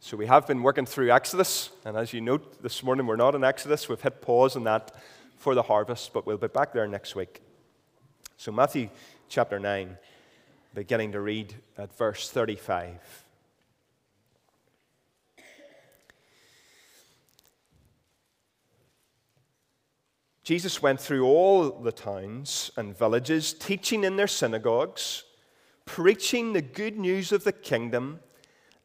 So we have been working through Exodus, and as you note this morning, we're not in Exodus. We've hit pause on that for the harvest, but we'll be back there next week. So, Matthew chapter 9, beginning to read at verse 35. Jesus went through all the towns and villages, teaching in their synagogues, preaching the good news of the kingdom,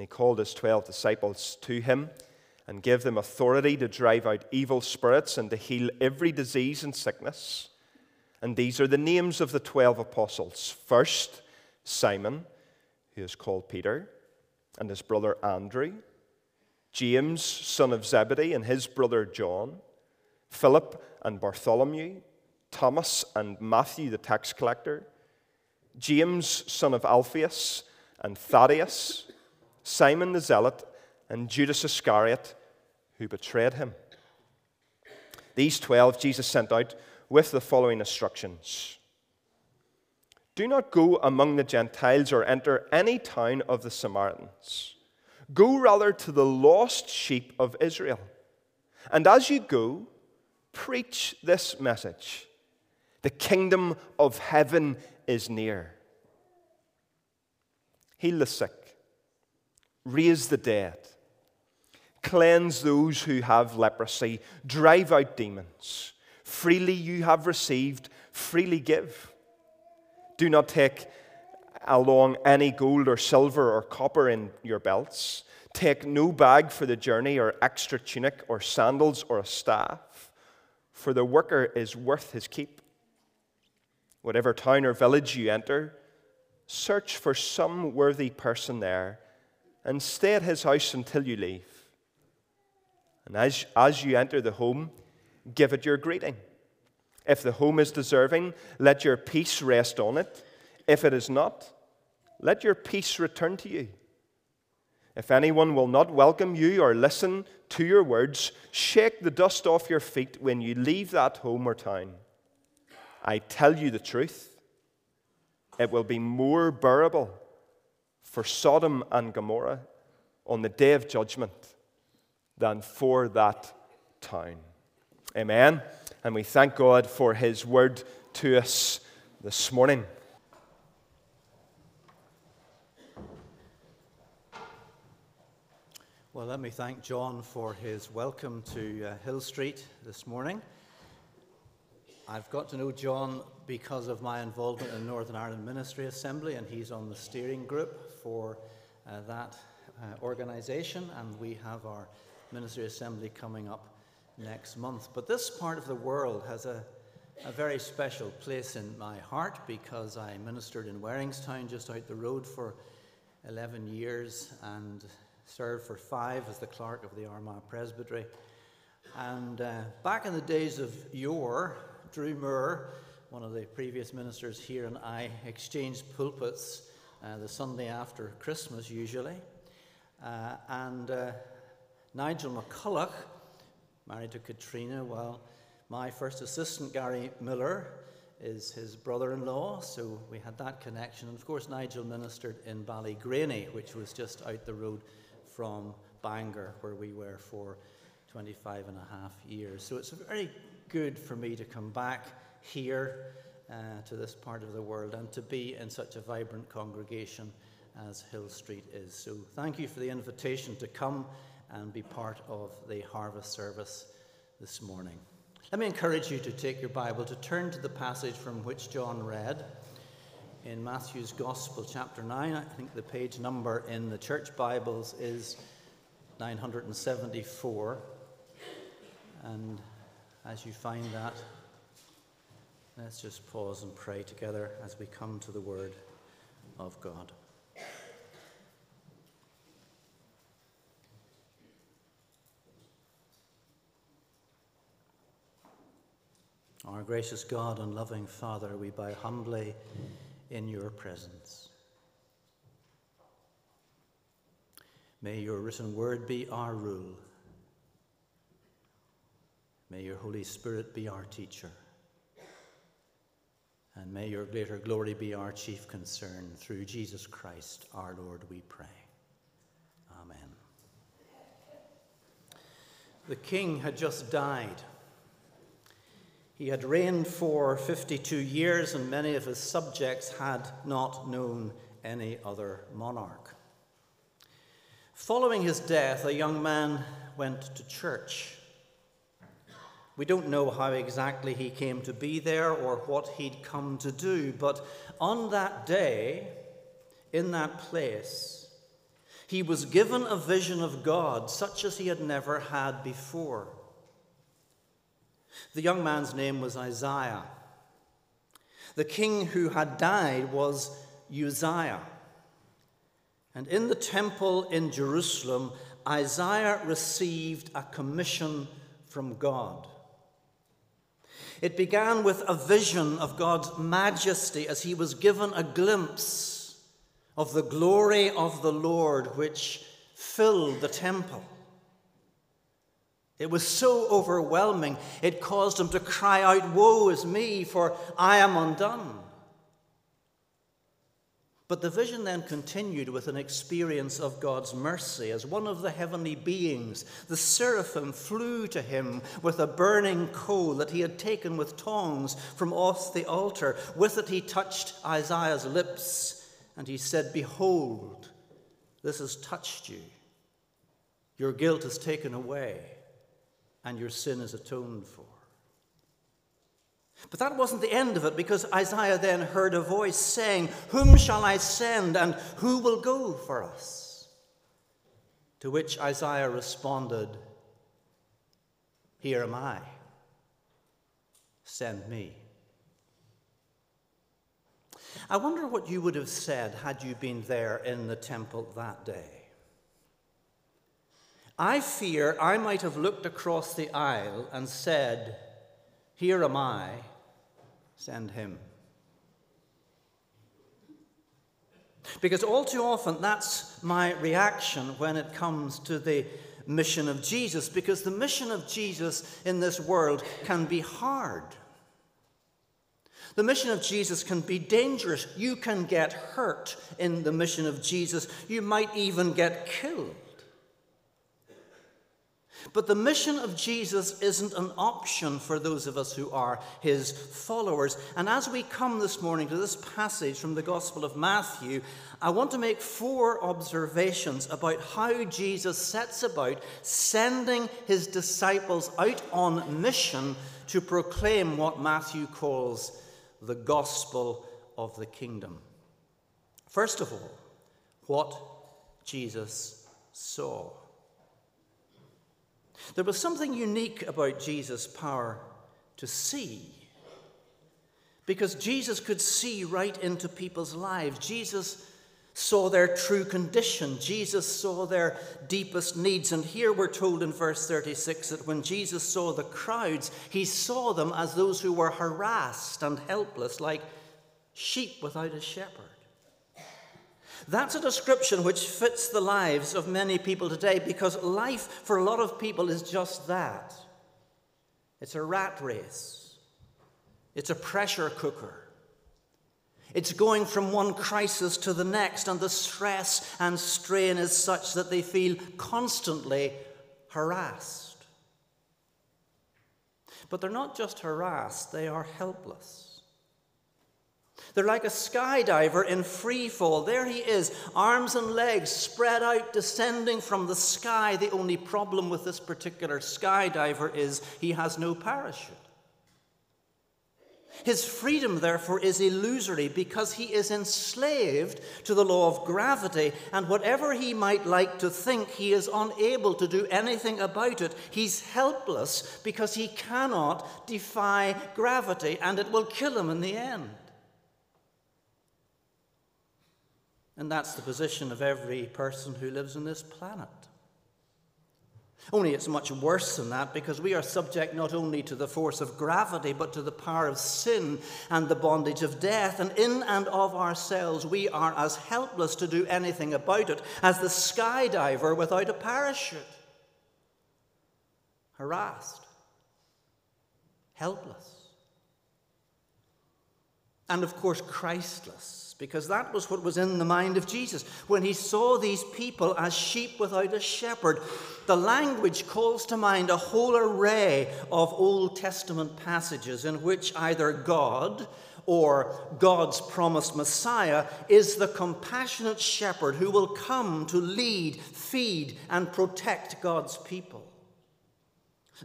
And he called his twelve disciples to him and gave them authority to drive out evil spirits and to heal every disease and sickness. And these are the names of the twelve apostles. First, Simon, who is called Peter, and his brother Andrew James, son of Zebedee, and his brother John, Philip and Bartholomew, Thomas and Matthew the tax collector, James, son of Alphaeus, and Thaddeus, Simon the zealot, and Judas Iscariot, who betrayed him. These twelve Jesus sent out with the following instructions Do not go among the Gentiles or enter any town of the Samaritans. Go rather to the lost sheep of Israel. And as you go, preach this message The kingdom of heaven is near. Heal the sick, raise the dead, cleanse those who have leprosy, drive out demons. Freely you have received, freely give. Do not take along any gold or silver or copper in your belts. Take no bag for the journey, or extra tunic, or sandals, or a staff, for the worker is worth his keep. Whatever town or village you enter, search for some worthy person there and stay at his house until you leave. And as, as you enter the home, give it your greeting. If the home is deserving, let your peace rest on it. If it is not, let your peace return to you. If anyone will not welcome you or listen to your words, shake the dust off your feet when you leave that home or town. I tell you the truth, it will be more bearable for Sodom and Gomorrah on the day of judgment than for that town. Amen. And we thank God for his word to us this morning. Well, let me thank John for his welcome to uh, Hill Street this morning. I've got to know John because of my involvement in Northern Ireland Ministry Assembly, and he's on the steering group for uh, that uh, organisation, and we have our Ministry Assembly coming up next month. But this part of the world has a, a very special place in my heart because I ministered in Waringstown, just out the road, for 11 years, and served for five as the clerk of the Armagh Presbytery. And uh, back in the days of yore, Drew Moore, one of the previous ministers here, and I exchanged pulpits uh, the Sunday after Christmas, usually. Uh, and uh, Nigel McCulloch, married to Katrina, well, my first assistant, Gary Miller, is his brother in law, so we had that connection. And of course, Nigel ministered in Ballygrainey, which was just out the road from Bangor, where we were for 25 and a half years. So it's very good for me to come back here uh, to this part of the world and to be in such a vibrant congregation as Hill Street is. So thank you for the invitation to come and be part of the harvest service this morning. Let me encourage you to take your Bible to turn to the passage from which John read in Matthew's Gospel, chapter 9. I think the page number in the church Bibles is 974. And as you find that, Let's just pause and pray together as we come to the Word of God. Our gracious God and loving Father, we bow humbly in your presence. May your written word be our rule. May your Holy Spirit be our teacher. And may your greater glory be our chief concern. Through Jesus Christ our Lord, we pray. Amen. The king had just died. He had reigned for 52 years, and many of his subjects had not known any other monarch. Following his death, a young man went to church. We don't know how exactly he came to be there or what he'd come to do, but on that day, in that place, he was given a vision of God such as he had never had before. The young man's name was Isaiah. The king who had died was Uzziah. And in the temple in Jerusalem, Isaiah received a commission from God. It began with a vision of God's majesty as he was given a glimpse of the glory of the Lord which filled the temple. It was so overwhelming, it caused him to cry out, Woe is me, for I am undone. But the vision then continued with an experience of God's mercy as one of the heavenly beings, the seraphim, flew to him with a burning coal that he had taken with tongs from off the altar. With it he touched Isaiah's lips, and he said, Behold, this has touched you. Your guilt is taken away, and your sin is atoned for. But that wasn't the end of it because Isaiah then heard a voice saying, Whom shall I send and who will go for us? To which Isaiah responded, Here am I. Send me. I wonder what you would have said had you been there in the temple that day. I fear I might have looked across the aisle and said, Here am I, send him. Because all too often, that's my reaction when it comes to the mission of Jesus, because the mission of Jesus in this world can be hard. The mission of Jesus can be dangerous. You can get hurt in the mission of Jesus. You might even get killed. But the mission of Jesus isn't an option for those of us who are his followers. And as we come this morning to this passage from the Gospel of Matthew, I want to make four observations about how Jesus sets about sending his disciples out on mission to proclaim what Matthew calls the gospel of the kingdom. First of all, what Jesus saw. There was something unique about Jesus' power to see. Because Jesus could see right into people's lives. Jesus saw their true condition. Jesus saw their deepest needs. And here we're told in verse 36 that when Jesus saw the crowds, he saw them as those who were harassed and helpless, like sheep without a shepherd. That's a description which fits the lives of many people today because life for a lot of people is just that it's a rat race, it's a pressure cooker. It's going from one crisis to the next, and the stress and strain is such that they feel constantly harassed. But they're not just harassed, they are helpless. They're like a skydiver in free fall. There he is, arms and legs spread out, descending from the sky. The only problem with this particular skydiver is he has no parachute. His freedom, therefore, is illusory because he is enslaved to the law of gravity, and whatever he might like to think, he is unable to do anything about it. He's helpless because he cannot defy gravity, and it will kill him in the end. And that's the position of every person who lives on this planet. Only it's much worse than that because we are subject not only to the force of gravity, but to the power of sin and the bondage of death. And in and of ourselves, we are as helpless to do anything about it as the skydiver without a parachute. Harassed, helpless, and of course, Christless because that was what was in the mind of Jesus. When he saw these people as sheep without a shepherd, the language calls to mind a whole array of Old Testament passages in which either God or God's promised Messiah is the compassionate shepherd who will come to lead, feed, and protect God's people.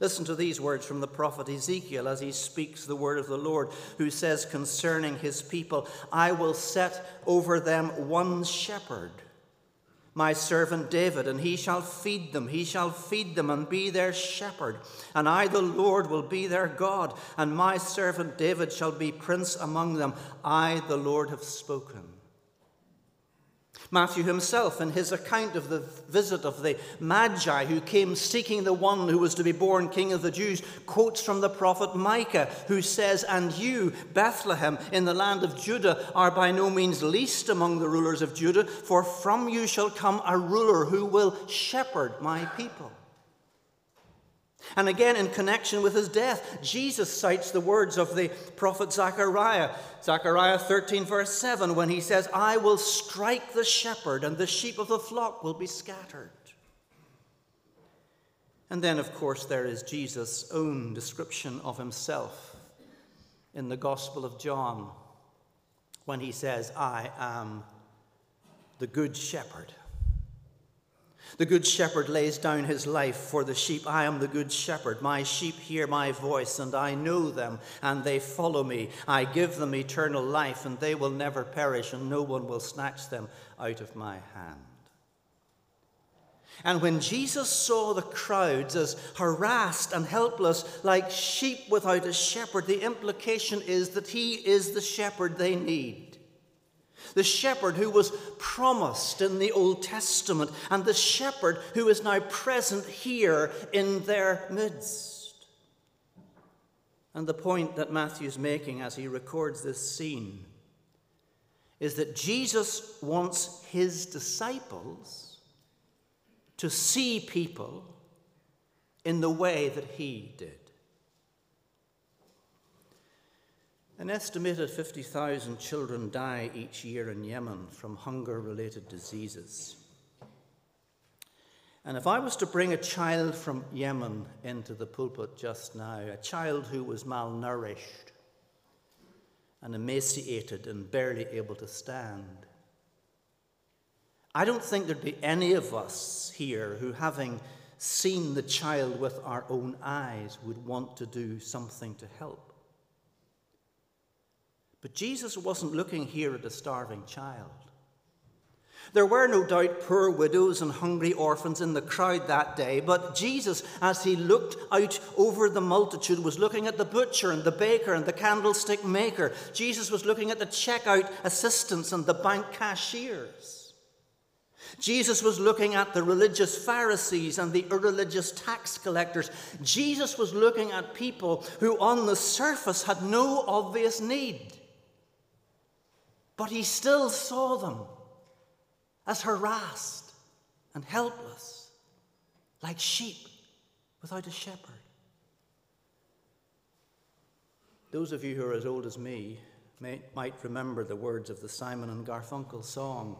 Listen to these words from the prophet Ezekiel as he speaks the word of the Lord, who says concerning his people, I will set over them one shepherd, my servant David, and he shall feed them. He shall feed them and be their shepherd. And I, the Lord, will be their God, and my servant David shall be prince among them. I, the Lord, have spoken. Matthew himself, in his account of the visit of the Magi who came seeking the one who was to be born King of the Jews, quotes from the prophet Micah, who says, And you, Bethlehem, in the land of Judah, are by no means least among the rulers of Judah, for from you shall come a ruler who will shepherd my people. And again, in connection with his death, Jesus cites the words of the prophet Zechariah, Zechariah 13, verse 7, when he says, I will strike the shepherd, and the sheep of the flock will be scattered. And then, of course, there is Jesus' own description of himself in the Gospel of John when he says, I am the good shepherd. The good shepherd lays down his life for the sheep. I am the good shepherd. My sheep hear my voice, and I know them, and they follow me. I give them eternal life, and they will never perish, and no one will snatch them out of my hand. And when Jesus saw the crowds as harassed and helpless, like sheep without a shepherd, the implication is that he is the shepherd they need the shepherd who was promised in the Old Testament, and the shepherd who is now present here in their midst. And the point that Matthew's making as he records this scene is that Jesus wants his disciples to see people in the way that he did. An estimated 50,000 children die each year in Yemen from hunger related diseases. And if I was to bring a child from Yemen into the pulpit just now, a child who was malnourished and emaciated and barely able to stand, I don't think there'd be any of us here who, having seen the child with our own eyes, would want to do something to help. But Jesus wasn't looking here at a starving child. There were no doubt poor widows and hungry orphans in the crowd that day, but Jesus, as he looked out over the multitude, was looking at the butcher and the baker and the candlestick maker. Jesus was looking at the checkout assistants and the bank cashiers. Jesus was looking at the religious Pharisees and the irreligious tax collectors. Jesus was looking at people who, on the surface, had no obvious need. But he still saw them as harassed and helpless, like sheep without a shepherd. Those of you who are as old as me may, might remember the words of the Simon and Garfunkel song,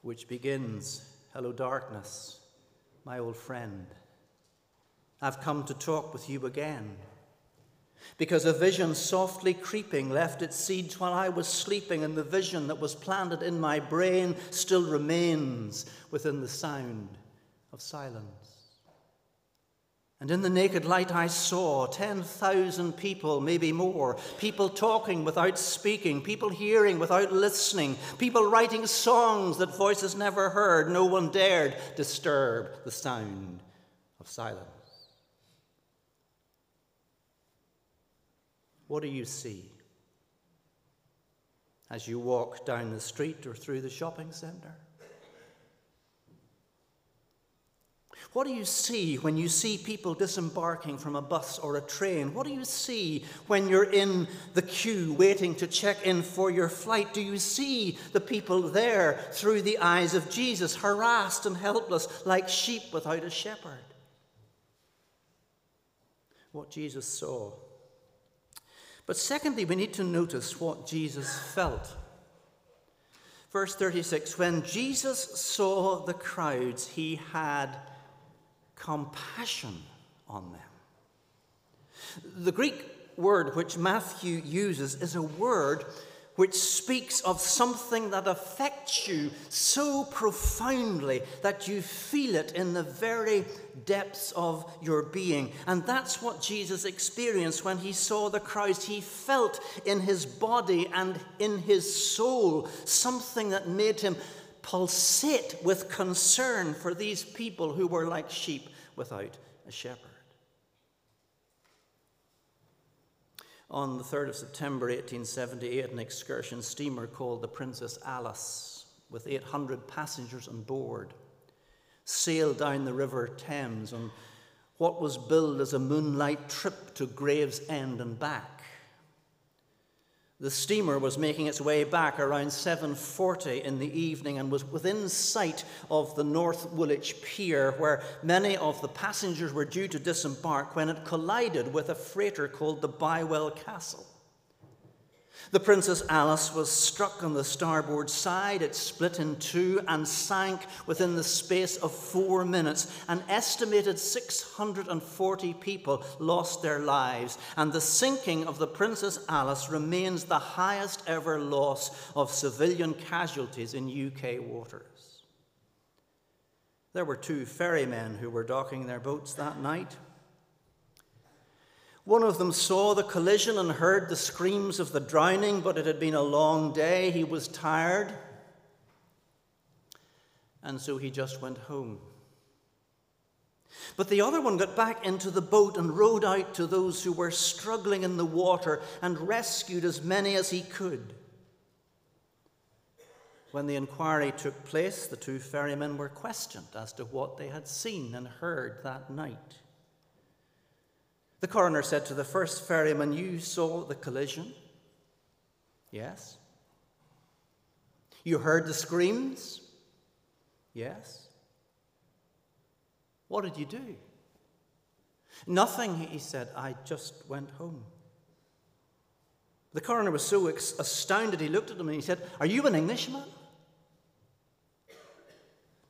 which begins Hello, darkness, my old friend. I've come to talk with you again because a vision softly creeping left its seeds while I was sleeping, and the vision that was planted in my brain still remains within the sound of silence. And in the naked light, I saw 10,000 people, maybe more, people talking without speaking, people hearing without listening, people writing songs that voices never heard. No one dared disturb the sound of silence. What do you see as you walk down the street or through the shopping centre? What do you see when you see people disembarking from a bus or a train? What do you see when you're in the queue waiting to check in for your flight? Do you see the people there through the eyes of Jesus, harassed and helpless like sheep without a shepherd? What Jesus saw. But secondly, we need to notice what Jesus felt. Verse 36 When Jesus saw the crowds, he had compassion on them. The Greek word which Matthew uses is a word which speaks of something that affects you so profoundly that you feel it in the very depths of your being. And that's what Jesus experienced when he saw the crowds. He felt in his body and in his soul something that made him pulsate with concern for these people who were like sheep without a shepherd. On the 3rd of September 1878, an excursion steamer called the Princess Alice, with 800 passengers on board, sailed down the River Thames on what was billed as a moonlight trip to Gravesend and back. The steamer was making its way back around 7:40 in the evening and was within sight of the North Woolwich Pier where many of the passengers were due to disembark when it collided with a freighter called the Bywell Castle. The Princess Alice was struck on the starboard side. It split in two and sank within the space of four minutes. An estimated 640 people lost their lives, and the sinking of the Princess Alice remains the highest ever loss of civilian casualties in UK waters. There were two ferrymen who were docking their boats that night. One of them saw the collision and heard the screams of the drowning, but it had been a long day. He was tired. And so he just went home. But the other one got back into the boat and rowed out to those who were struggling in the water and rescued as many as he could. When the inquiry took place, the two ferrymen were questioned as to what they had seen and heard that night. The coroner said to the first ferryman, You saw the collision? Yes. You heard the screams? Yes. What did you do? Nothing, he said. I just went home. The coroner was so astounded, he looked at him and he said, Are you an Englishman?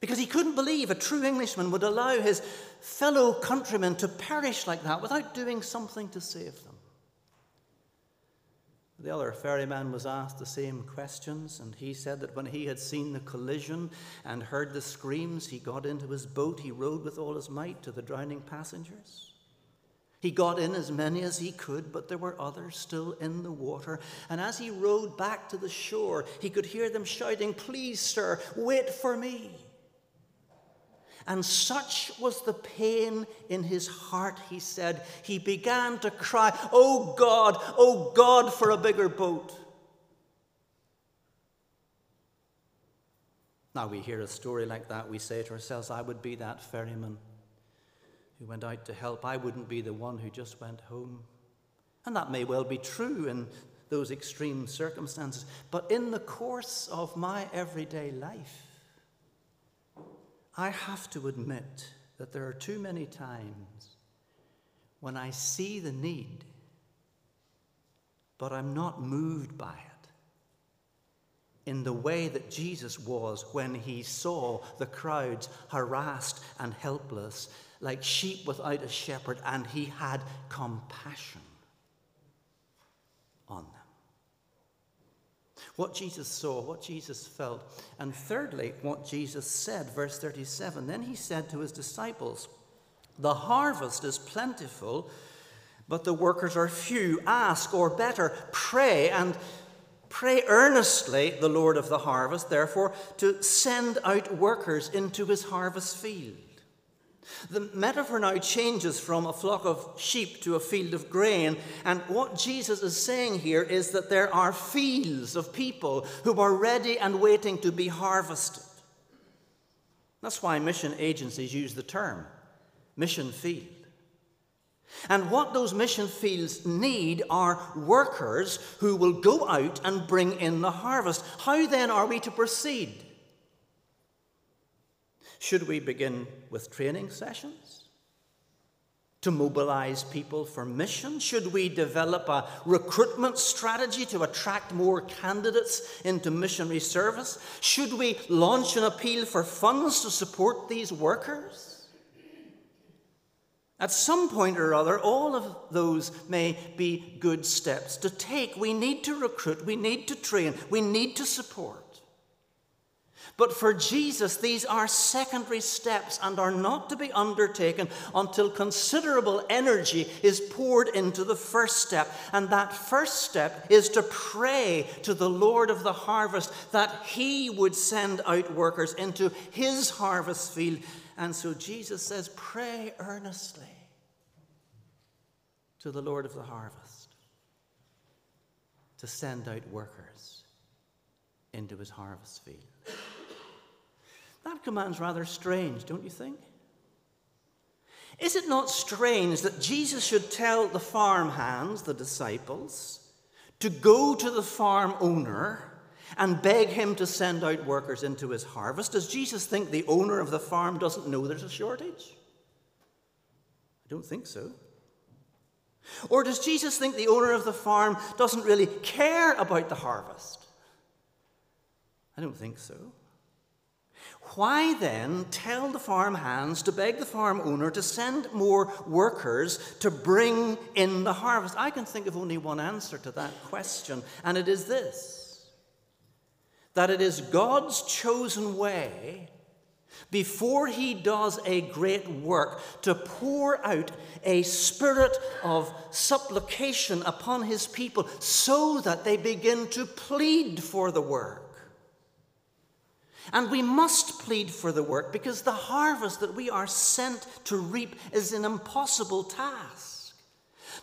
Because he couldn't believe a true Englishman would allow his fellow countrymen to perish like that without doing something to save them. The other ferryman was asked the same questions, and he said that when he had seen the collision and heard the screams, he got into his boat, he rowed with all his might to the drowning passengers. He got in as many as he could, but there were others still in the water. And as he rowed back to the shore, he could hear them shouting, Please, sir, wait for me. And such was the pain in his heart, he said, he began to cry, Oh God, oh God, for a bigger boat. Now we hear a story like that, we say to ourselves, I would be that ferryman who went out to help. I wouldn't be the one who just went home. And that may well be true in those extreme circumstances. But in the course of my everyday life, I have to admit that there are too many times when I see the need, but I'm not moved by it. In the way that Jesus was when he saw the crowds harassed and helpless, like sheep without a shepherd, and he had compassion on them what Jesus saw, what Jesus felt, and thirdly, what Jesus said. Verse 37 Then he said to his disciples, The harvest is plentiful, but the workers are few. Ask, or better, pray, and pray earnestly the Lord of the harvest, therefore, to send out workers into his harvest field. The metaphor now changes from a flock of sheep to a field of grain. And what Jesus is saying here is that there are fields of people who are ready and waiting to be harvested. That's why mission agencies use the term mission field. And what those mission fields need are workers who will go out and bring in the harvest. How then are we to proceed? Should we begin with training sessions? To mobilize people for mission? Should we develop a recruitment strategy to attract more candidates into missionary service? Should we launch an appeal for funds to support these workers? At some point or other, all of those may be good steps to take. We need to recruit, we need to train, we need to support. But for Jesus, these are secondary steps and are not to be undertaken until considerable energy is poured into the first step. And that first step is to pray to the Lord of the harvest that he would send out workers into his harvest field and so Jesus says, Pray earnestly to the Lord of the harvest to send out workers into his harvest field. That command's rather strange, don't you think? Is it not strange that Jesus should tell the farm hands, the disciples, to go to the farm owner and beg him to send out workers into his harvest? Does Jesus think the owner of the farm doesn't know there's a shortage? I don't think so. Or does Jesus think the owner of the farm doesn't really care about the harvest? I don't think so. Why then tell the farm hands to beg the farm owner to send more workers to bring in the harvest? I can think of only one answer to that question, and it is this that it is God's chosen way before he does a great work to pour out a spirit of supplication upon his people so that they begin to plead for the work. And we must plead for the work because the harvest that we are sent to reap is an impossible task.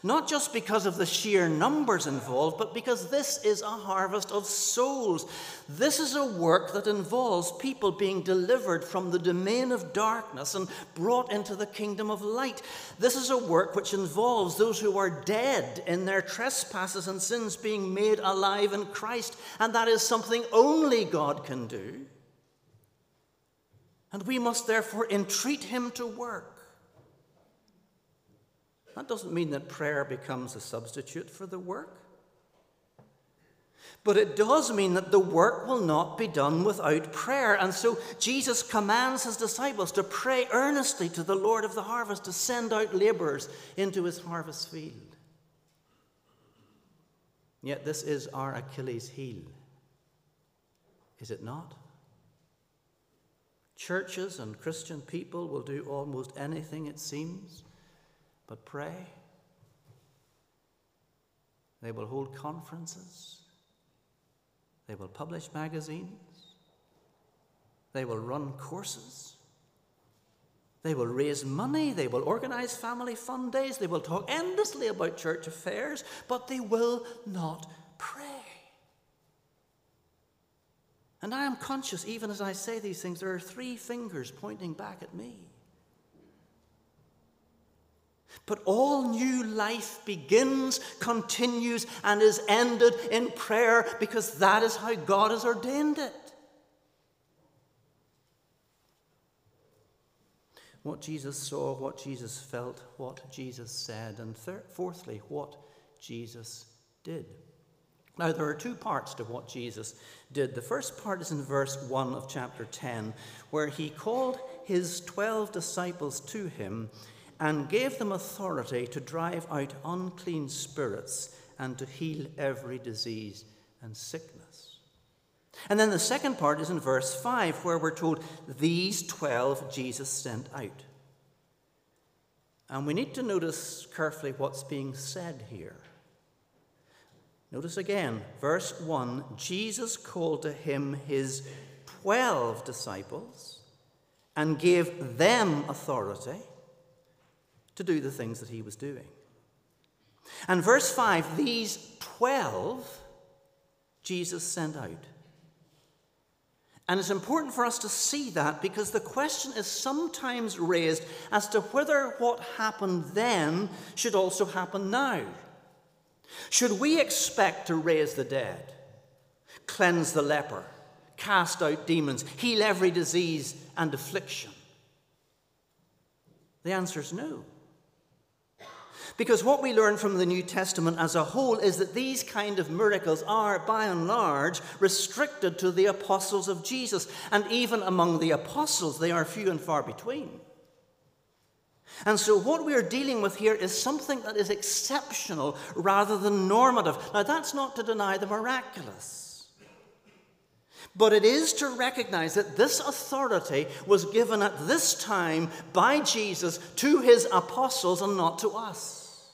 Not just because of the sheer numbers involved, but because this is a harvest of souls. This is a work that involves people being delivered from the domain of darkness and brought into the kingdom of light. This is a work which involves those who are dead in their trespasses and sins being made alive in Christ. And that is something only God can do. And we must therefore entreat Him to work. That doesn't mean that prayer becomes a substitute for the work. But it does mean that the work will not be done without prayer. And so Jesus commands his disciples to pray earnestly to the Lord of the harvest to send out laborers into his harvest field. Yet this is our Achilles heel, is it not? Churches and Christian people will do almost anything, it seems, but pray. They will hold conferences. They will publish magazines. They will run courses. They will raise money. They will organize family fun days. They will talk endlessly about church affairs, but they will not pray. And I am conscious, even as I say these things, there are three fingers pointing back at me. But all new life begins, continues, and is ended in prayer because that is how God has ordained it. What Jesus saw, what Jesus felt, what Jesus said, and third, fourthly, what Jesus did. Now, there are two parts to what Jesus did. The first part is in verse 1 of chapter 10, where he called his 12 disciples to him and gave them authority to drive out unclean spirits and to heal every disease and sickness. And then the second part is in verse 5, where we're told, These 12 Jesus sent out. And we need to notice carefully what's being said here. Notice again, verse 1 Jesus called to him his 12 disciples and gave them authority to do the things that he was doing. And verse 5 these 12 Jesus sent out. And it's important for us to see that because the question is sometimes raised as to whether what happened then should also happen now. Should we expect to raise the dead, cleanse the leper, cast out demons, heal every disease and affliction? The answer is no. Because what we learn from the New Testament as a whole is that these kind of miracles are, by and large, restricted to the apostles of Jesus. And even among the apostles, they are few and far between. And so, what we are dealing with here is something that is exceptional rather than normative. Now, that's not to deny the miraculous. But it is to recognize that this authority was given at this time by Jesus to his apostles and not to us.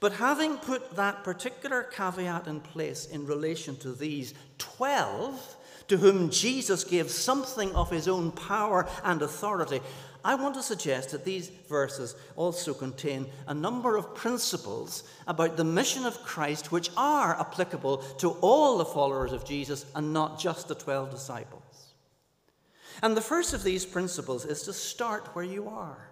But having put that particular caveat in place in relation to these 12, to whom Jesus gave something of his own power and authority, I want to suggest that these verses also contain a number of principles about the mission of Christ which are applicable to all the followers of Jesus and not just the 12 disciples. And the first of these principles is to start where you are.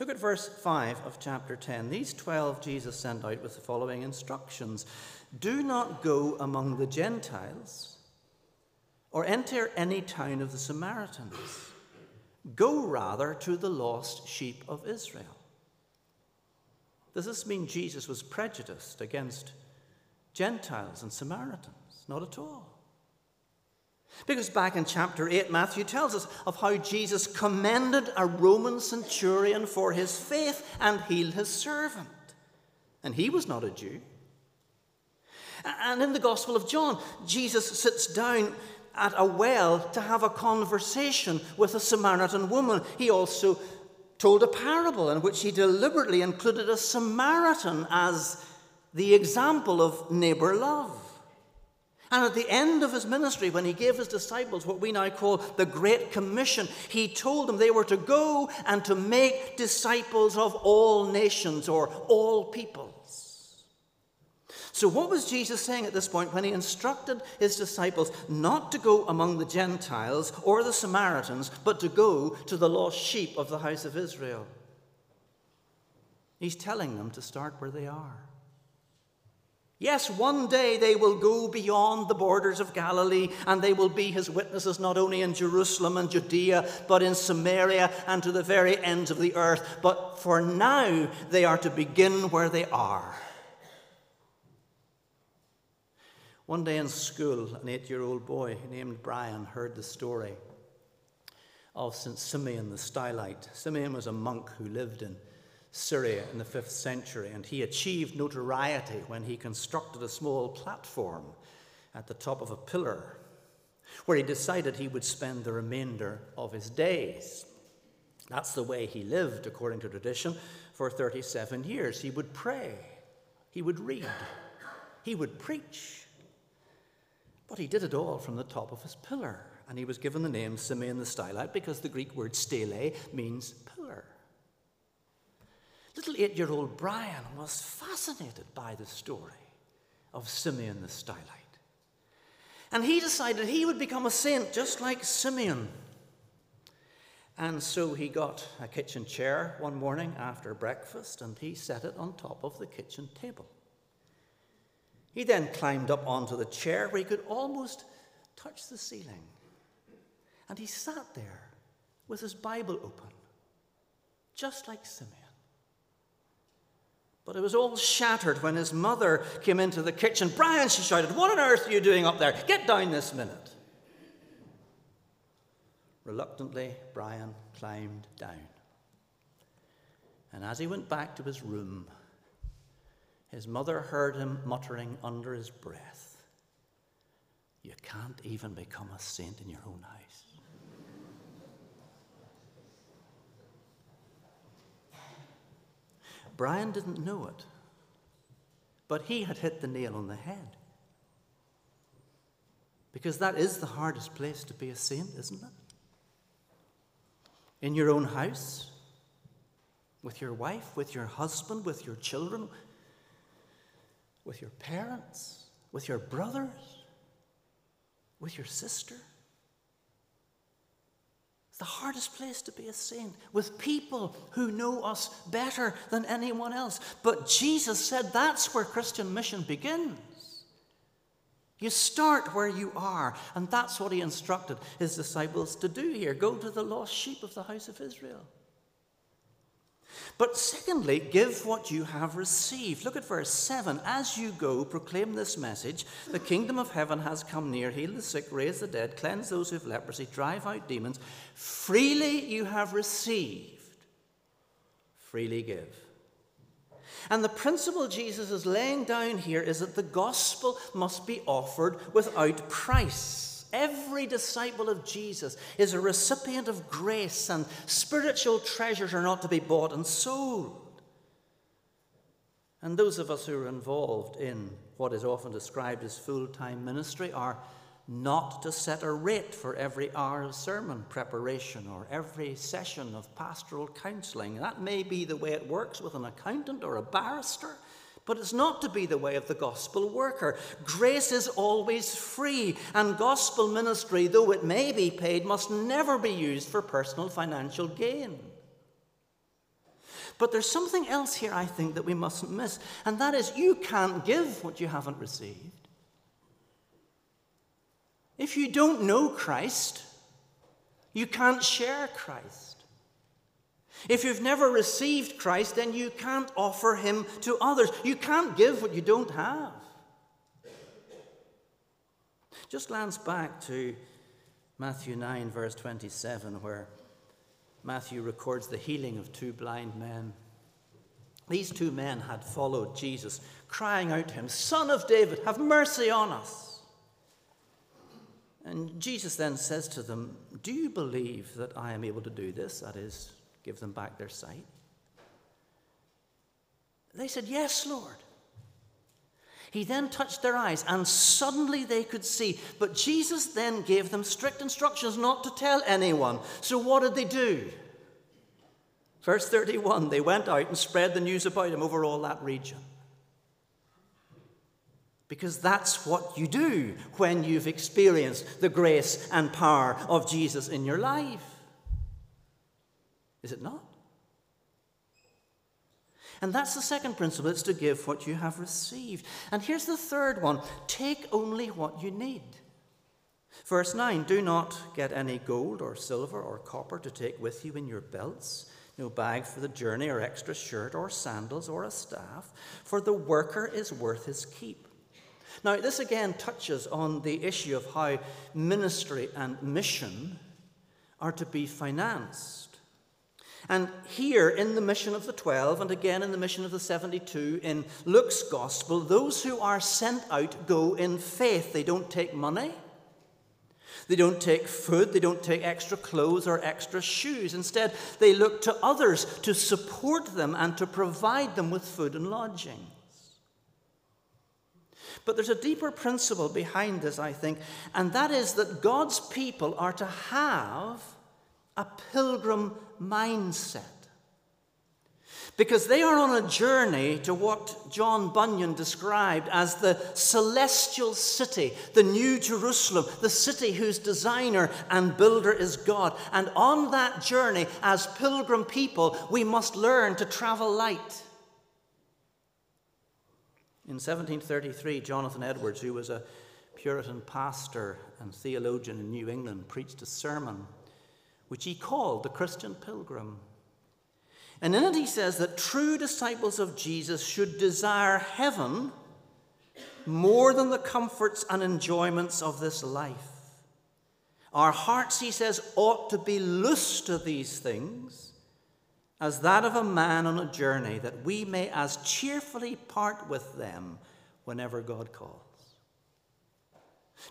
Look at verse 5 of chapter 10. These 12 Jesus sent out with the following instructions Do not go among the Gentiles or enter any town of the Samaritans. Go rather to the lost sheep of Israel. Does this mean Jesus was prejudiced against Gentiles and Samaritans? Not at all. Because back in chapter 8, Matthew tells us of how Jesus commended a Roman centurion for his faith and healed his servant. And he was not a Jew. And in the Gospel of John, Jesus sits down at a well to have a conversation with a Samaritan woman. He also told a parable in which he deliberately included a Samaritan as the example of neighbor love. And at the end of his ministry, when he gave his disciples what we now call the Great Commission, he told them they were to go and to make disciples of all nations or all peoples. So, what was Jesus saying at this point when he instructed his disciples not to go among the Gentiles or the Samaritans, but to go to the lost sheep of the house of Israel? He's telling them to start where they are. Yes, one day they will go beyond the borders of Galilee and they will be his witnesses not only in Jerusalem and Judea, but in Samaria and to the very ends of the earth. But for now, they are to begin where they are. One day in school, an eight year old boy named Brian heard the story of St. Simeon the Stylite. Simeon was a monk who lived in Syria in the 5th century, and he achieved notoriety when he constructed a small platform at the top of a pillar where he decided he would spend the remainder of his days. That's the way he lived, according to tradition, for 37 years. He would pray, he would read, he would preach. But he did it all from the top of his pillar, and he was given the name Simeon the Stylite because the Greek word stele means pillar. Little eight year old Brian was fascinated by the story of Simeon the Stylite. And he decided he would become a saint just like Simeon. And so he got a kitchen chair one morning after breakfast and he set it on top of the kitchen table. He then climbed up onto the chair where he could almost touch the ceiling. And he sat there with his Bible open, just like Simeon. But it was all shattered when his mother came into the kitchen. Brian, she shouted, What on earth are you doing up there? Get down this minute. Reluctantly, Brian climbed down. And as he went back to his room, his mother heard him muttering under his breath, You can't even become a saint in your own house. Brian didn't know it, but he had hit the nail on the head. Because that is the hardest place to be a saint, isn't it? In your own house, with your wife, with your husband, with your children, with your parents, with your brothers. with your sister. It's the hardest place to be a saint, with people who know us better than anyone else. But Jesus said that's where Christian mission begins. You start where you are, and that's what he instructed his disciples to do here go to the lost sheep of the house of Israel. But secondly, give what you have received. Look at verse 7. As you go, proclaim this message the kingdom of heaven has come near. Heal the sick, raise the dead, cleanse those who have leprosy, drive out demons. Freely you have received, freely give. And the principle Jesus is laying down here is that the gospel must be offered without price. Every disciple of Jesus is a recipient of grace, and spiritual treasures are not to be bought and sold. And those of us who are involved in what is often described as full time ministry are not to set a rate for every hour of sermon preparation or every session of pastoral counselling. That may be the way it works with an accountant or a barrister. But it's not to be the way of the gospel worker. Grace is always free, and gospel ministry, though it may be paid, must never be used for personal financial gain. But there's something else here, I think, that we mustn't miss, and that is you can't give what you haven't received. If you don't know Christ, you can't share Christ. If you've never received Christ, then you can't offer him to others. You can't give what you don't have. Just glance back to Matthew 9, verse 27, where Matthew records the healing of two blind men. These two men had followed Jesus, crying out to him, Son of David, have mercy on us. And Jesus then says to them, Do you believe that I am able to do this? That is, give them back their sight? They said, Yes, Lord. He then touched their eyes, and suddenly they could see. But Jesus then gave them strict instructions not to tell anyone. So what did they do? Verse 31 they went out and spread the news about him over all that region. Because that's what you do when you've experienced the grace and power of Jesus in your life. Is it not? And that's the second principle it's to give what you have received. And here's the third one take only what you need. Verse 9 Do not get any gold or silver or copper to take with you in your belts, no bag for the journey or extra shirt or sandals or a staff, for the worker is worth his keep. Now, this again touches on the issue of how ministry and mission are to be financed. And here in the mission of the 12, and again in the mission of the 72 in Luke's gospel, those who are sent out go in faith. They don't take money, they don't take food, they don't take extra clothes or extra shoes. Instead, they look to others to support them and to provide them with food and lodging. But there's a deeper principle behind this, I think, and that is that God's people are to have a pilgrim mindset. Because they are on a journey to what John Bunyan described as the celestial city, the New Jerusalem, the city whose designer and builder is God. And on that journey, as pilgrim people, we must learn to travel light. In 1733, Jonathan Edwards, who was a Puritan pastor and theologian in New England, preached a sermon which he called the Christian pilgrim. And in it, he says that true disciples of Jesus should desire heaven more than the comforts and enjoyments of this life. Our hearts, he says, ought to be loose to these things as that of a man on a journey, that we may as cheerfully part with them whenever God calls.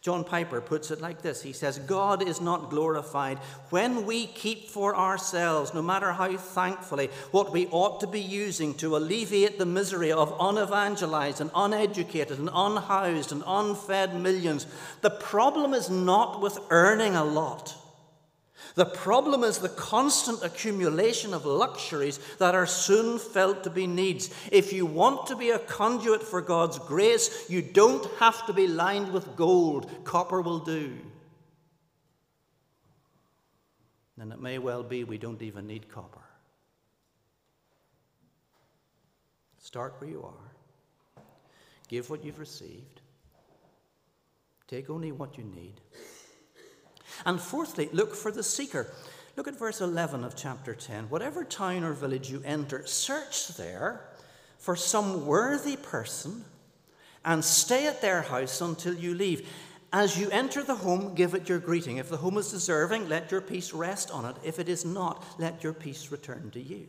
John Piper puts it like this He says, God is not glorified when we keep for ourselves, no matter how thankfully, what we ought to be using to alleviate the misery of unevangelized and uneducated and unhoused and unfed millions. The problem is not with earning a lot. The problem is the constant accumulation of luxuries that are soon felt to be needs. If you want to be a conduit for God's grace, you don't have to be lined with gold. Copper will do. And it may well be we don't even need copper. Start where you are. Give what you've received. Take only what you need. And fourthly, look for the seeker. Look at verse 11 of chapter 10. Whatever town or village you enter, search there for some worthy person and stay at their house until you leave. As you enter the home, give it your greeting. If the home is deserving, let your peace rest on it. If it is not, let your peace return to you.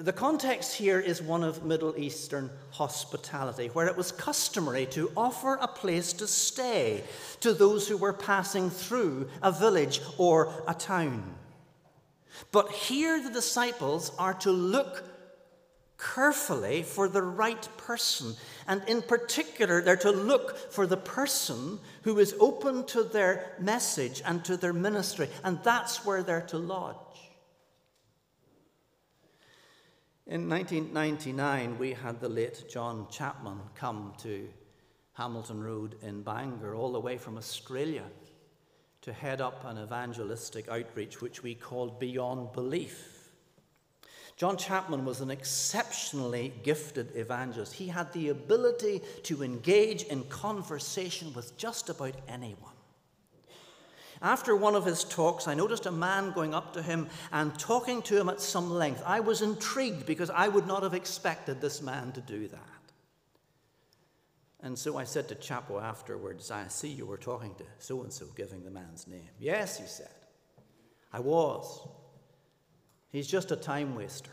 The context here is one of Middle Eastern hospitality, where it was customary to offer a place to stay to those who were passing through a village or a town. But here the disciples are to look carefully for the right person. And in particular, they're to look for the person who is open to their message and to their ministry. And that's where they're to lodge. In 1999, we had the late John Chapman come to Hamilton Road in Bangor, all the way from Australia, to head up an evangelistic outreach which we called Beyond Belief. John Chapman was an exceptionally gifted evangelist. He had the ability to engage in conversation with just about anyone. After one of his talks, I noticed a man going up to him and talking to him at some length. I was intrigued because I would not have expected this man to do that. And so I said to Chapo afterwards, I see you were talking to so and so, giving the man's name. Yes, he said. I was. He's just a time waster.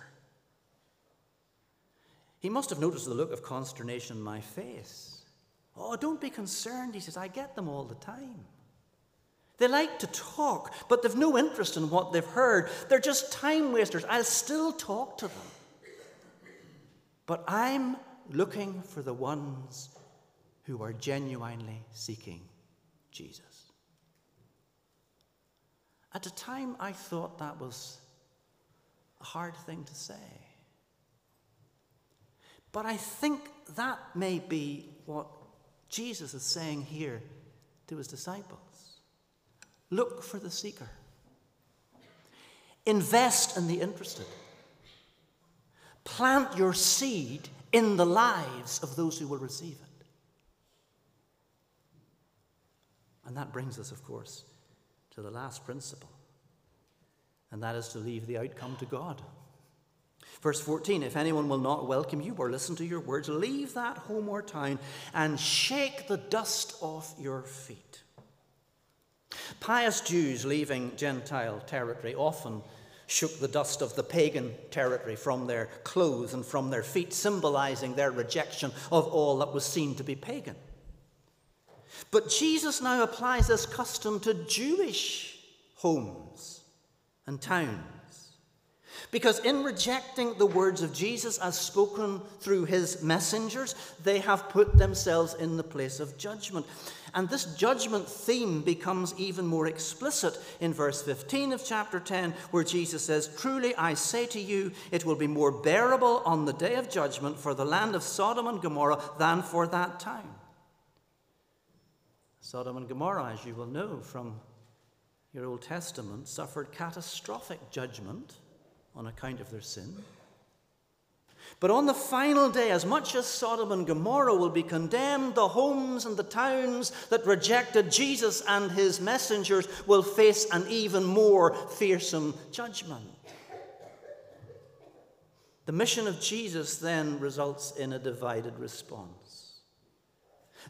He must have noticed the look of consternation in my face. Oh, don't be concerned, he says. I get them all the time. They like to talk, but they've no interest in what they've heard. They're just time wasters. I'll still talk to them. But I'm looking for the ones who are genuinely seeking Jesus. At the time, I thought that was a hard thing to say. But I think that may be what Jesus is saying here to his disciples. Look for the seeker. Invest in the interested. Plant your seed in the lives of those who will receive it. And that brings us, of course, to the last principle, and that is to leave the outcome to God. Verse 14 If anyone will not welcome you or listen to your words, leave that home or town and shake the dust off your feet. Pious Jews leaving Gentile territory often shook the dust of the pagan territory from their clothes and from their feet, symbolizing their rejection of all that was seen to be pagan. But Jesus now applies this custom to Jewish homes and towns. Because in rejecting the words of Jesus as spoken through his messengers, they have put themselves in the place of judgment. And this judgment theme becomes even more explicit in verse 15 of chapter 10, where Jesus says, Truly I say to you, it will be more bearable on the day of judgment for the land of Sodom and Gomorrah than for that town. Sodom and Gomorrah, as you will know from your Old Testament, suffered catastrophic judgment on account of their sin. But on the final day, as much as Sodom and Gomorrah will be condemned, the homes and the towns that rejected Jesus and his messengers will face an even more fearsome judgment. The mission of Jesus then results in a divided response.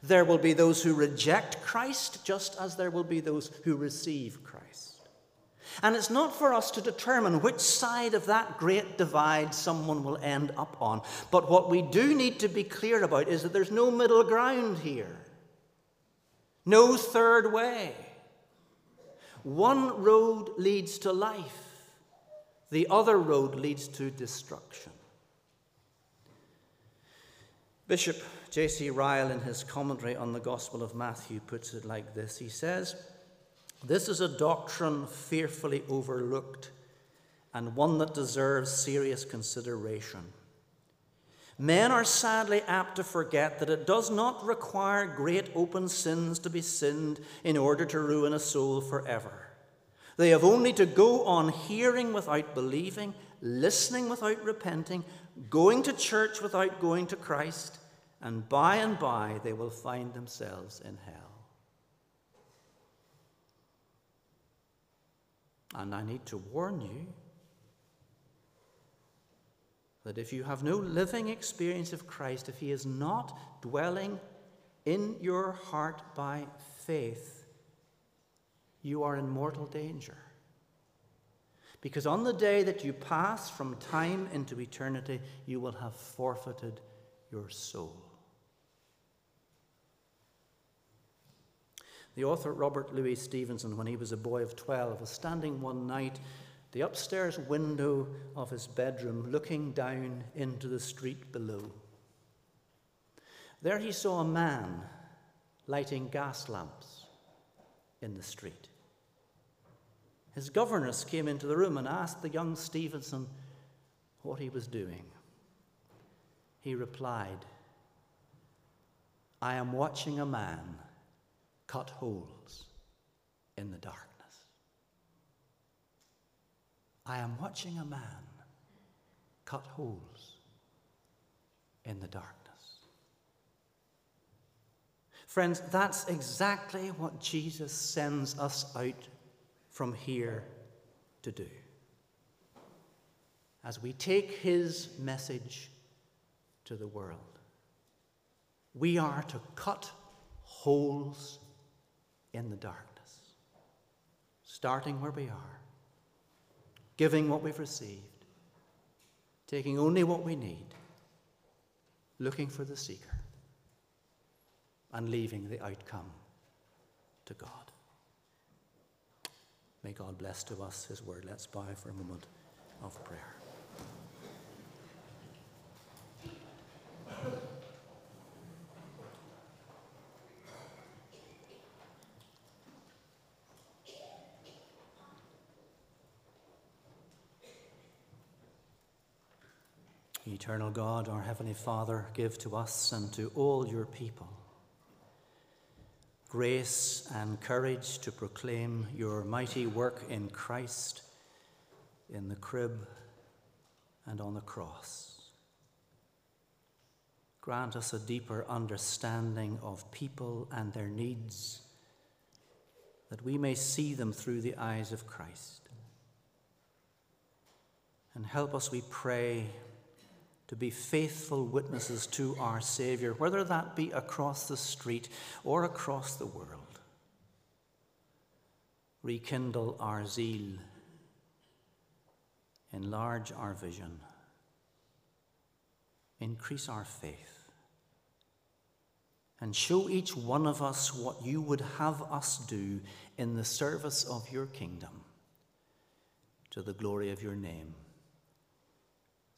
There will be those who reject Christ, just as there will be those who receive Christ. And it's not for us to determine which side of that great divide someone will end up on. But what we do need to be clear about is that there's no middle ground here, no third way. One road leads to life, the other road leads to destruction. Bishop J.C. Ryle, in his commentary on the Gospel of Matthew, puts it like this He says, This is a doctrine fearfully overlooked and one that deserves serious consideration. Men are sadly apt to forget that it does not require great open sins to be sinned in order to ruin a soul forever. They have only to go on hearing without believing, listening without repenting, going to church without going to Christ, and by and by they will find themselves in hell. And I need to warn you that if you have no living experience of Christ, if He is not dwelling in your heart by faith, you are in mortal danger. Because on the day that you pass from time into eternity, you will have forfeited your soul. The author Robert Louis Stevenson, when he was a boy of 12, was standing one night the upstairs window of his bedroom, looking down into the street below. There he saw a man lighting gas lamps in the street. His governess came into the room and asked the young Stevenson what he was doing. He replied, I am watching a man cut holes in the darkness. I am watching a man cut holes in the darkness. Friends, that's exactly what Jesus sends us out from here to do. As we take his message to the world, we are to cut holes in the darkness, starting where we are giving what we've received, taking only what we need, looking for the seeker, and leaving the outcome to God. May God bless to us his word. Let's bow for a moment of prayer. Eternal God, our Heavenly Father, give to us and to all your people grace and courage to proclaim your mighty work in Christ, in the crib, and on the cross. Grant us a deeper understanding of people and their needs, that we may see them through the eyes of Christ. And help us, we pray, to be faithful witnesses to our Savior, whether that be across the street or across the world. Rekindle our zeal, enlarge our vision, increase our faith, and show each one of us what you would have us do in the service of your kingdom. To the glory of your name